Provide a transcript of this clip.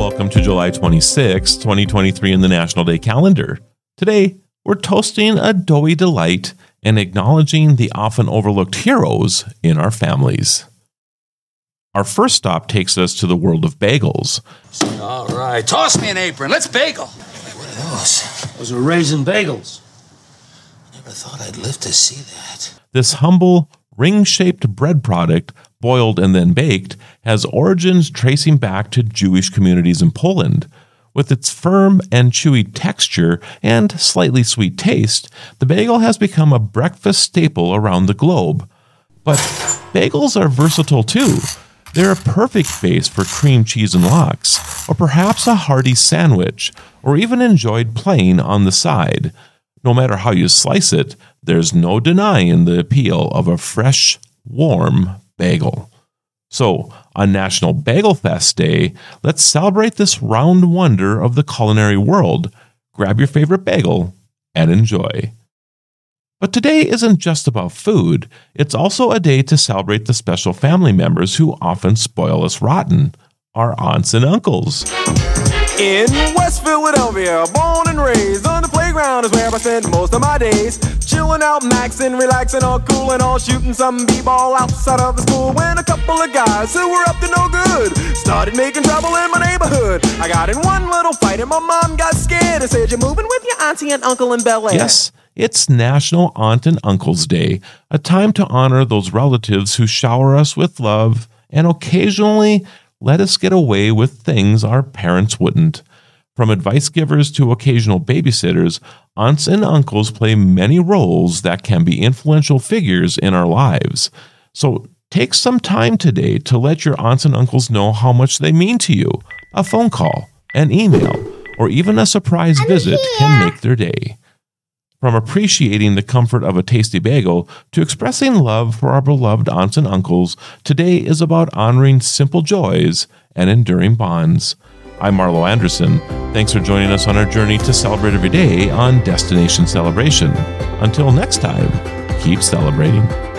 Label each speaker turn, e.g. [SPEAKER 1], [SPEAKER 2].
[SPEAKER 1] Welcome to July 26, 2023 in the National Day calendar. Today, we're toasting a doughy delight and acknowledging the often overlooked heroes in our families. Our first stop takes us to the world of bagels.
[SPEAKER 2] All right, toss me an apron. Let's bagel.
[SPEAKER 3] What are those?
[SPEAKER 4] Those are raisin bagels.
[SPEAKER 3] I Never thought I'd live to see that.
[SPEAKER 1] This humble, ring shaped bread product, boiled and then baked, has origins tracing back to Jewish communities in Poland. With its firm and chewy texture and slightly sweet taste, the bagel has become a breakfast staple around the globe. But bagels are versatile too. They're a perfect base for cream cheese and lox, or perhaps a hearty sandwich, or even enjoyed plain on the side. No matter how you slice it, there's no denying the appeal of a fresh, warm bagel. So, on National Bagel Fest Day, let's celebrate this round wonder of the culinary world. Grab your favorite bagel and enjoy. But today isn't just about food, it's also a day to celebrate the special family members who often spoil us rotten our aunts and uncles.
[SPEAKER 5] In West Philadelphia, born and raised is where I spend most of my days. Chilling out, maxing, relaxing, all cool and all shooting some b-ball outside of the school. When a couple of guys who were up to no good started making trouble in my neighborhood. I got in one little fight and my mom got scared and said, "You're moving with your auntie and uncle in Bel Air."
[SPEAKER 1] Yes, it's National Aunt and Uncle's Day, a time to honor those relatives who shower us with love and occasionally let us get away with things our parents wouldn't. From advice givers to occasional babysitters, aunts and uncles play many roles that can be influential figures in our lives. So take some time today to let your aunts and uncles know how much they mean to you. A phone call, an email, or even a surprise visit can make their day. From appreciating the comfort of a tasty bagel to expressing love for our beloved aunts and uncles, today is about honoring simple joys and enduring bonds. I'm Marlo Anderson. Thanks for joining us on our journey to celebrate every day on Destination Celebration. Until next time, keep celebrating.